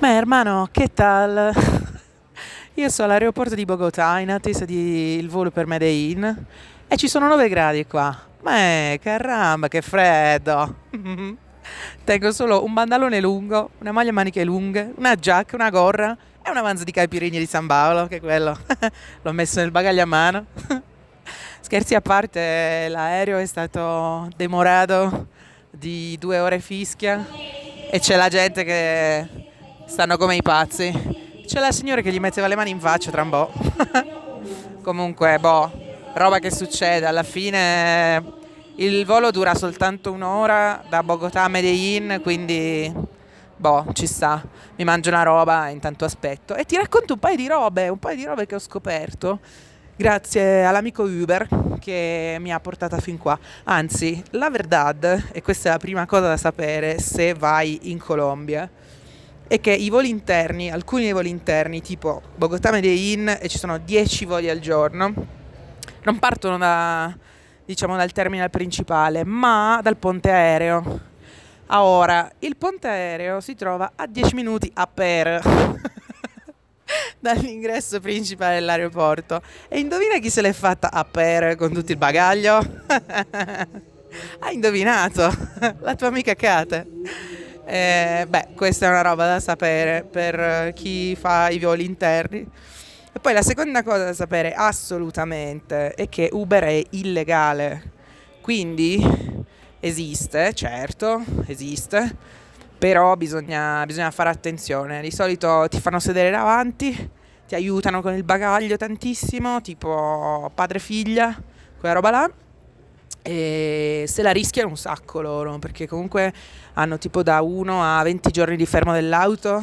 Ma hermano, che tal? Io sono all'aeroporto di Bogotà in attesa del volo per Medellin e ci sono 9 gradi qua. Ma caramba, che freddo! Tengo solo un pantalone lungo, una maglia a maniche lunghe, una giacca, una gorra e una manza di caipirinha di San Paolo, che quello l'ho messo nel bagaglio a mano. Scherzi a parte, l'aereo è stato demorato di due ore fischia e c'è la gente che stanno come i pazzi. C'è la signora che gli metteva le mani in faccia tra un po'. Comunque, boh, roba che succede. Alla fine il volo dura soltanto un'ora da Bogotà a Medellin, quindi boh, ci sta. Mi mangio una roba intanto aspetto. E ti racconto un paio di robe, un paio di robe che ho scoperto grazie all'amico Uber che mi ha portata fin qua. Anzi, la verdad, e questa è la prima cosa da sapere se vai in Colombia, è che i voli interni, alcuni dei voli interni, tipo Bogotà Medellin, e ci sono 10 voli al giorno, non partono da, diciamo, dal terminal principale, ma dal ponte aereo. Ora, il ponte aereo si trova a 10 minuti a per dall'ingresso principale dell'aeroporto. E indovina chi se l'è fatta a per con tutto il bagaglio? Hai indovinato, la tua amica Kate. Eh, beh, questa è una roba da sapere per chi fa i voli interni. E poi la seconda cosa da sapere assolutamente è che Uber è illegale. Quindi esiste, certo, esiste, però bisogna, bisogna fare attenzione. Di solito ti fanno sedere davanti, ti aiutano con il bagaglio tantissimo, tipo padre-figlia, quella roba là e se la rischiano un sacco loro perché comunque hanno tipo da 1 a 20 giorni di fermo dell'auto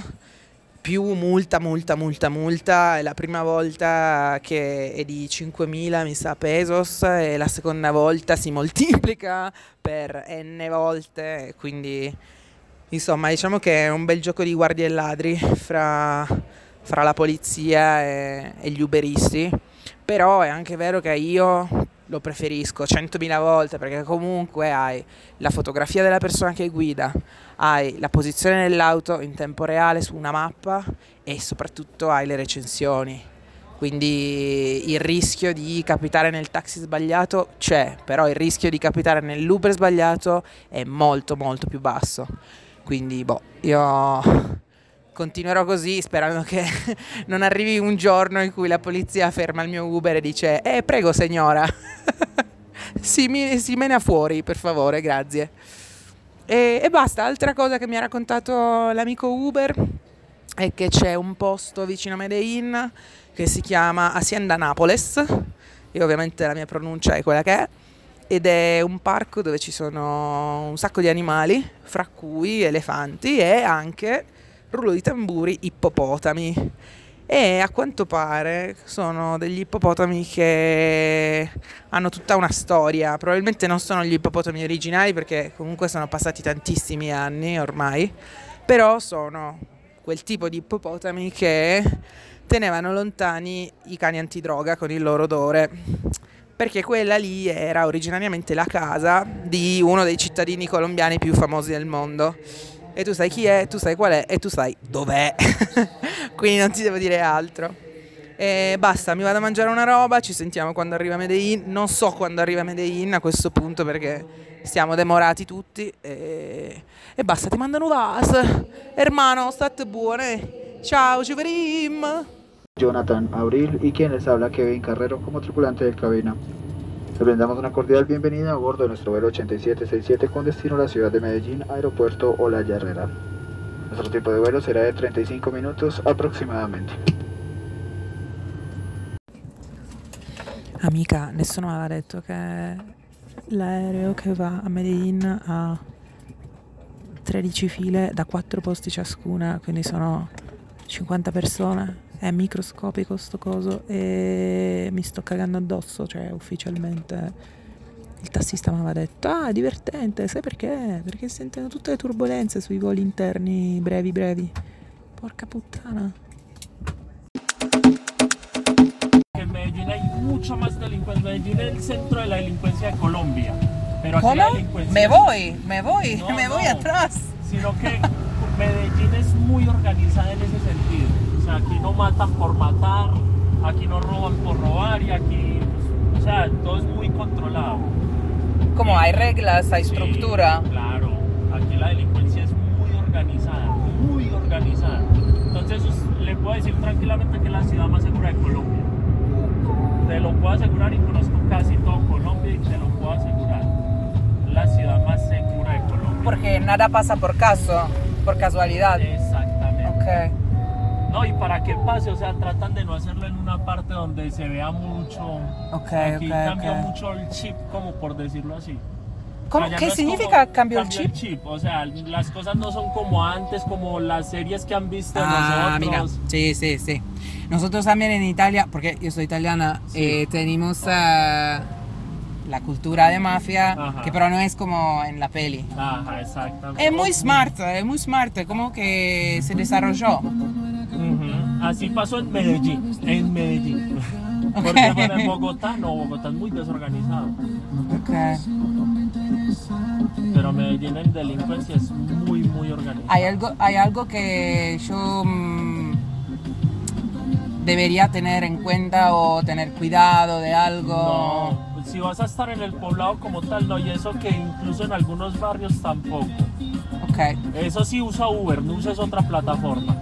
più multa, multa, multa, multa. È la prima volta che è di 5.000, mi sa, pesos e la seconda volta si moltiplica per n volte. Quindi, insomma, diciamo che è un bel gioco di guardie e ladri fra, fra la polizia e, e gli uberisti. Però è anche vero che io lo preferisco 100.000 volte perché comunque hai la fotografia della persona che guida, hai la posizione dell'auto in tempo reale su una mappa e soprattutto hai le recensioni. Quindi il rischio di capitare nel taxi sbagliato c'è, però il rischio di capitare nell'Uber sbagliato è molto molto più basso. Quindi boh, io continuerò così sperando che non arrivi un giorno in cui la polizia ferma il mio Uber e dice eh prego signora. Si, si mena fuori per favore grazie. E, e, basta altra cosa che mi ha raccontato l'amico Uber è che c'è un posto vicino a Medellin che si chiama Hacienda Napoles e ovviamente la mia pronuncia è quella che è ed è un parco dove ci sono un sacco di animali fra cui elefanti e anche rullo di tamburi, ippopotami. E a quanto pare sono degli ippopotami che hanno tutta una storia. Probabilmente non sono gli ippopotami originali perché comunque sono passati tantissimi anni ormai, però sono quel tipo di ippopotami che tenevano lontani i cani antidroga con il loro odore. Perché quella lì era originariamente la casa di uno dei cittadini colombiani più famosi del mondo e tu sai chi è, tu sai qual è e tu sai dov'è. Quindi non ti devo dire altro. E basta, mi vado a mangiare una roba, ci sentiamo quando arriva Medellin. Non so quando arriva Medellin a questo punto perché stiamo demorati tutti. E, e basta, ti mandano vas. Hermano, state buone. Ciao, ci. Jonathan Abril y quien les habla Kevin Carrero como tripulante del cabina. Le brindamos una cordial bienvenida a bordo de nuestro vuelo 8767 con destino a la ciudad de Medellín, aeropuerto Olaya Herrera. Nuestro tiempo de vuelo será de 35 minutos aproximadamente. Amica, nessuno mi aveva detto che l'aereo che va a Medellin ha 13 file da 4 posti ciascuna, quindi sono 50 persone è microscopico sto coso e mi sto cagando addosso, cioè ufficialmente il tassista mi aveva detto ah è divertente, sai perché? Perché sentono tutte le turbulenze sui voli interni brevi brevi. Porca puttana. Mucha más delincuencia. Medellín es el centro de la delincuencia de Colombia. Pero aquí ¿Cómo? delincuencia. Me voy, me voy, No, me voy no. atrás. Sino que Medellín es muy organizada en ese sentido. Sea, aquí no matan por matar, aquí no roban por robar y aquí, o sea, todo es muy controlado. Como hay reglas, hay Sí, estructura. claro, aquí la delincuencia es muy organizada, muy organizada. Entonces le puedo decir tranquilamente que es la ciudad más segura de Colombia. Te lo puedo asegurar y conozco casi todo Colombia y te lo puedo asegurar. La ciudad más segura de Colombia. Porque nada pasa por caso, por casualidad. Exactamente. Ok, No, y para que pase, o sea, tratan de no hacerlo en una parte donde se vea mucho. ok, Aquí ok, cambia ok. mucho el chip, como por decirlo así. ¿Cómo- O sea, ya ¿Qué no significa como cambio el cambia chip? O sea, las cosas no son como antes, como las series que han visto Ah, mira, nosotros. sí, sí, sí. Nosotros también en Italia, porque yo soy italiana, Sí. eh, tenemos ah, la cultura de mafia, Ajá. que pero no es como en la peli. Ajá, exactamente. Es muy smart, es muy smart, como que se desarrolló. Ujú. Así pasó en Medellín, en Medellín. Porque en Bogotá, no, Bogotá es muy desorganizado. Ok. Pero Medellín en delincuencia es muy, muy organizado. Hay algo, hay algo que yo mm, debería tener en cuenta o tener cuidado de algo. No, si vas a estar en el poblado como tal, no, y eso que incluso en algunos barrios tampoco. Ok. Eso sí usa Uber, no uses otra plataforma.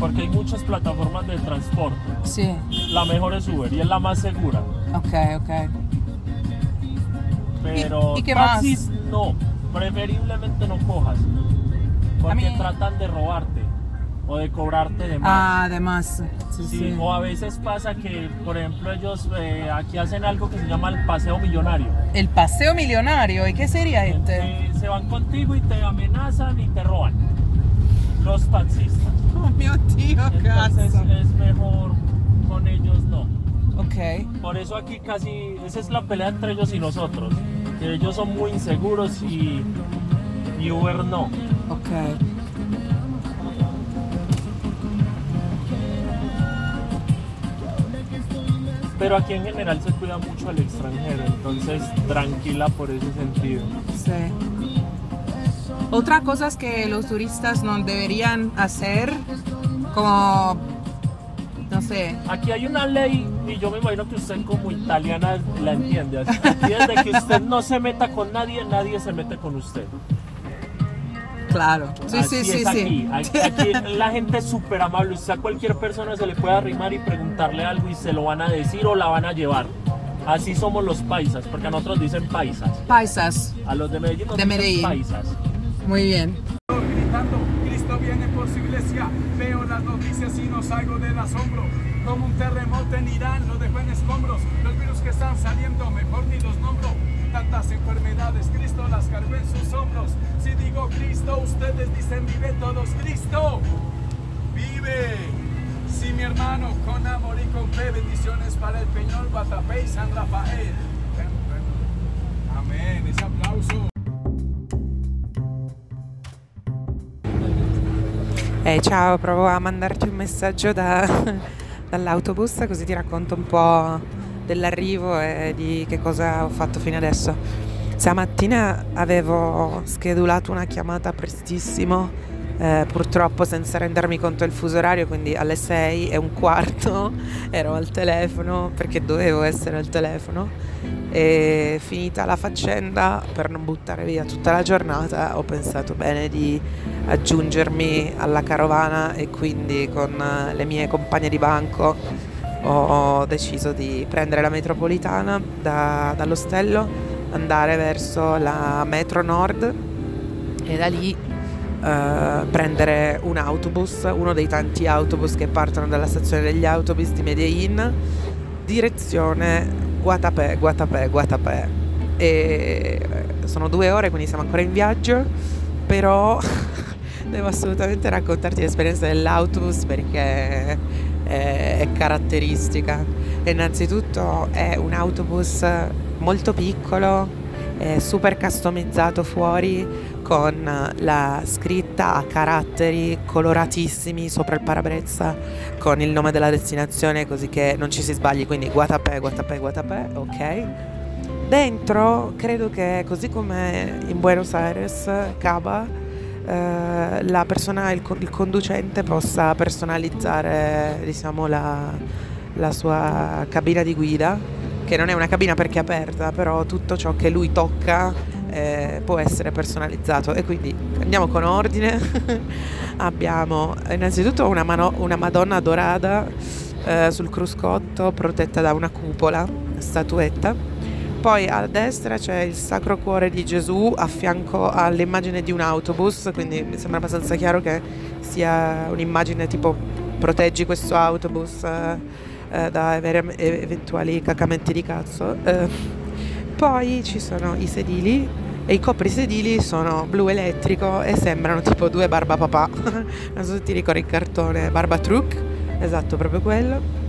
Porque hay muchas plataformas de transporte. Sí. La mejor es Uber y es la más segura. Ok, ok. Pero ¿Y- y qué más? taxis no, preferiblemente no cojas. Porque mí- tratan de robarte o de cobrarte de más. Ah, además. Sí, Sí, sí. O a veces pasa que, por ejemplo, ellos eh, aquí hacen algo que se llama el paseo millonario. El paseo millonario, ¿y qué sería este? Eh, se van contigo y te amenazan y te roban. Los taxistas. Oh mio Dio, Entonces es mejor con ellos no. Ok. Por eso aquí casi, esa es la pelea entre ellos y nosotros. Que ellos son muy inseguros y, y Uber no. Ok. Pero aquí en general se cuida mucho al extranjero, entonces tranquila por ese sentido. Sí. Otra cosa es que los turistas no deberían hacer, como, no sé, Aquí hay una ley y yo me imagino que usted como italiana la entiende. Aquí desde que usted no se meta con nadie, nadie se mete con usted. claro. Sí, Así sí, sí, es aquí. sí. Aquí, aquí la gente es súper amable. Usted a cualquier persona se le puede arrimar y preguntarle algo y se lo van a decir o la van a llevar. Así somos los paisas, porque a nosotros dicen paisas. Paisas. A los de Medellín nos De dicen Medellín. paisas. Muy bien. gritando, Cristo viene por su iglesia. Veo las noticias y no salgo del asombro. Como un terremoto en Irán, lo dejo en escombros. Los virus que están saliendo, mejor ni los nombro. Tantas enfermedades, Cristo las cargó en sus hombros. Si digo Cristo, ustedes dicen vive todos Cristo. Vive. Sí, mi hermano, con amor y con fe, bendiciones para el Peñol, Guatapé y San Rafael. Amén, ese aplauso. Eh, ciao, provo a mandarti un messaggio da- dall'autobus così ti racconto un po' dell'arrivo e di che cosa ho fatto fino adesso. Stamattina avevo schedulato una chiamata prestissimo, eh, purtroppo senza rendermi conto del fuso orario, quindi alle 6 e un quarto ero al telefono perché dovevo essere al telefono. E finita la faccenda per non buttare via tutta la giornata ho pensato bene di aggiungermi alla carovana e quindi con eh, le mie compagne di banco ho deciso di prendere la metropolitana da- dall'ostello, andare verso la metro nord e da lì eh, prendere un autobus, uno dei tanti autobus che partono dalla stazione degli autobus di Medellin, direzione Guatapé, Guatapé, Guatapé. E eh, sono due ore, quindi siamo ancora in viaggio, però devo assolutamente raccontarti l'esperienza dell'autobus perché è, è caratteristica. Innanzitutto è un autobus molto piccolo, è super customizzato fuori con la scritta a caratteri coloratissimi sopra il parabrezza con il nome della destinazione così che non ci si sbagli, quindi Guatapé, Guatapé, Guatapé, ok. Dentro credo che così come in Buenos Aires, Caba, eh, la persona, il, il, conducente possa personalizzare diciamo, la, la sua cabina di guida, che non è una cabina perché è aperta, però tutto ciò che lui tocca eh, può essere personalizzato. E quindi andiamo con ordine. Abbiamo innanzitutto una, mano, una Madonna dorata eh, sul cruscotto protetta da una cupola, statuetta. Poi a destra c'è il Sacro Cuore di Gesù a fianco all'immagine di un autobus, quindi mi sembra abbastanza chiaro che sia un'immagine tipo proteggi questo autobus eh, eh, da avere eventuali cacamenti di cazzo. Eh, poi ci sono i sedili e i coprisedili sono blu elettrico e sembrano tipo due barba papà. non so se ti ricordi il cartone Barba Truck, esatto, proprio quello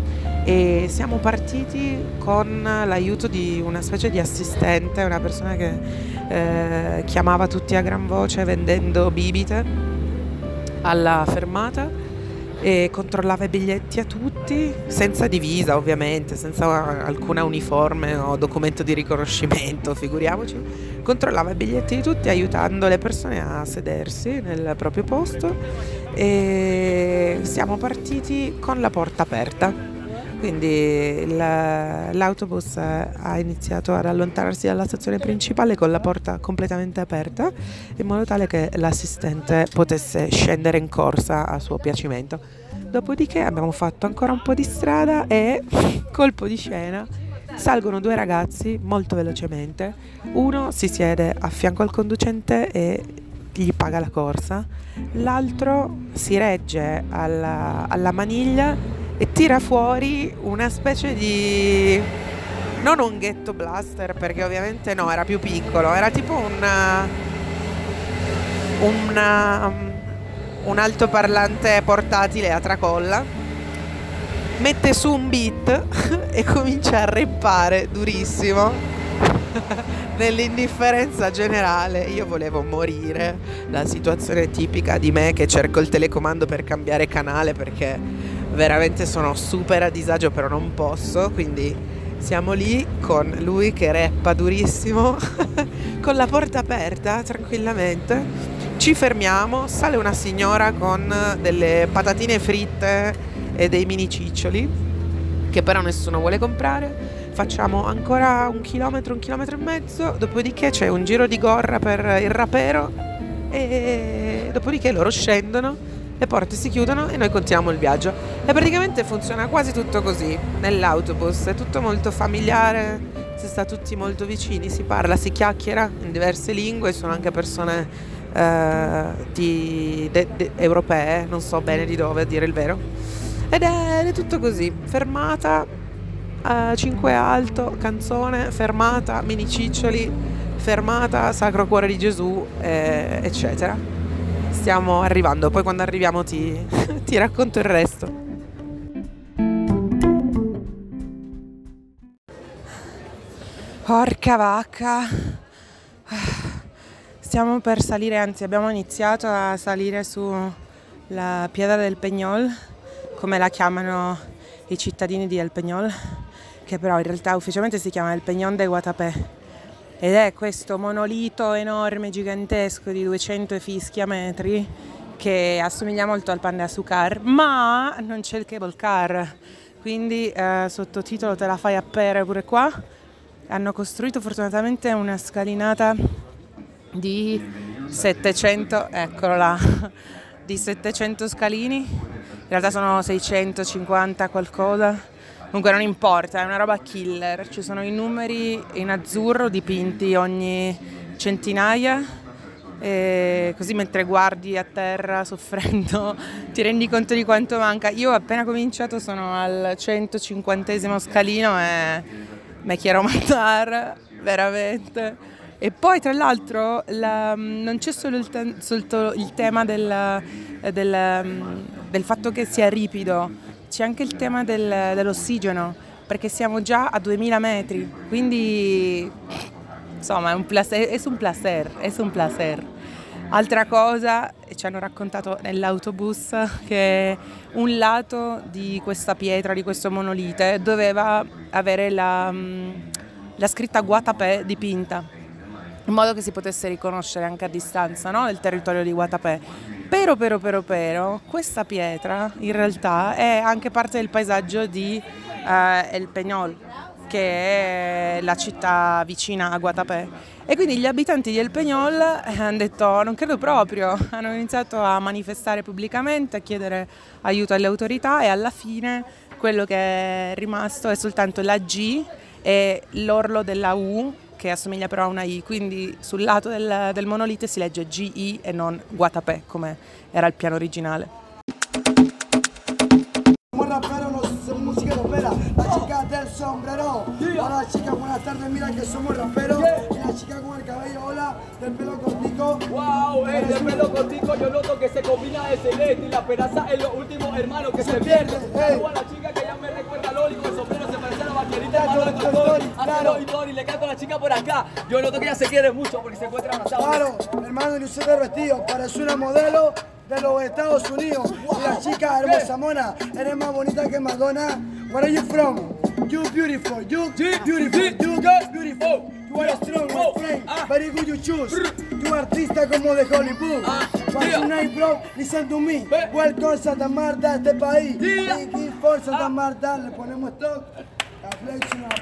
e siamo partiti con l'aiuto di una specie di assistente, una persona che eh, chiamava tutti a gran voce vendendo bibite alla fermata e controllava i biglietti a tutti senza divisa ovviamente, senza alcuna uniforme o documento di riconoscimento, figuriamoci. Controllava i biglietti di tutti aiutando le persone a sedersi nel proprio posto e siamo partiti con la porta aperta quindi l'autobus ha iniziato ad allontanarsi dalla stazione principale con la porta completamente aperta in modo tale che l'assistente potesse scendere in corsa a suo piacimento. Dopodiché abbiamo fatto ancora un po' di strada e colpo di scena salgono due ragazzi molto velocemente. Uno si siede a fianco al conducente e gli paga la corsa, l'altro si regge alla, alla maniglia e tira fuori una specie di non un ghetto blaster perché ovviamente no, era più piccolo, era tipo un un, un altoparlante portatile a tracolla. Mette su un beat e comincia a reppare durissimo. Nell'indifferenza generale io volevo morire, la situazione tipica di me che cerco il telecomando per cambiare canale perché veramente sono super a disagio però non posso, quindi siamo lì con lui che reppa durissimo, con la porta aperta tranquillamente. Ci fermiamo, sale una signora con delle patatine fritte e dei mini ciccioli che però nessuno vuole comprare. Facciamo ancora un chilometro, un chilometro e mezzo, dopodiché c'è un giro di gorra per il rapero e dopodiché loro scendono le porte si chiudono e noi continuiamo il viaggio. E praticamente funziona quasi tutto così nell'autobus, è tutto molto familiare, si sta tutti molto vicini, si parla, si chiacchiera in diverse lingue, sono anche persone eh, di, de, de, europee, non so bene di dove a dire il vero. Ed è, è tutto così, fermata, eh, 5 alto, canzone, fermata, mini ciccioli, fermata, Sacro Cuore di Gesù, eh, eccetera stiamo arrivando, poi quando arriviamo ti, ti racconto il resto. Porca vacca. Stiamo per salire, anzi abbiamo iniziato a salire sulla Piedra del Peñol, come la chiamano i cittadini di El Peñol, che però in realtà ufficialmente si chiama El Peñón de Guatapé ed è questo monolito enorme, gigantesco di 200 fischia metri che assomiglia molto al Panda Sucar, ma non c'è il cable car, quindi eh, sottotitolo te la fai appere pure qua. Hanno costruito fortunatamente una scalinata di 700, eccolo là, di 700 scalini, in realtà sono 650 qualcosa Comunque non importa, è una roba killer. Ci sono i numeri in azzurro dipinti ogni centinaia e così mentre guardi a terra soffrendo ti rendi conto di quanto manca. Io appena cominciato, sono al 150 scalino e me quiero matar, veramente. E poi tra l'altro la, non c'è solo il, te, solo il tema del, del, del fatto che sia ripido, c'è anche il tema del, dell'ossigeno, perché siamo già a 2000 metri, quindi insomma è un placer, è un placer, è un placer. Altra cosa, ci hanno raccontato nell'autobus che un lato di questa pietra, di questo monolite, doveva avere la, la scritta Guatapé dipinta in modo che si potesse riconoscere anche a distanza no? il territorio di Guatapé. Però, però, però, però, questa pietra in realtà è anche parte del paesaggio di eh, El Peñol, che è la città vicina a Guatapé. E quindi gli abitanti di El Peñol eh, hanno detto non credo proprio, hanno iniziato a manifestare pubblicamente, a chiedere aiuto alle autorità e alla fine quello che è rimasto è soltanto la G e l'orlo della U che assomiglia però a una I, quindi sul lato del, del monolite si legge GI e non Guatapé come era il piano originale. Del pelo cortico. Wow, el de pelo cortico yo noto que se combina el celeste y la peraza es lo último hermano que se pierde. Saludo a la chica que ya me recuerda a Loli con el sombrero se parece a la vaquerita hermano de. Hace Loli Tori, le canto a la chica por acá. Yo noto que ella se quiere mucho porque se encuentra abrazada. Claro, hermano, y usted de vestido, parece una modelo de los Estados Unidos. Y la chica hermosa mona, eres más bonita que Madonna. Where are you from? You beautiful, you beautiful, you beautiful. You are strong, my friend. Very good you choose. You artista como de Hollywood. What's your name, bro? Listen to me. Welcome Santa Marta este país. You for Santa Marta. Le ponemos stock. Aplauso.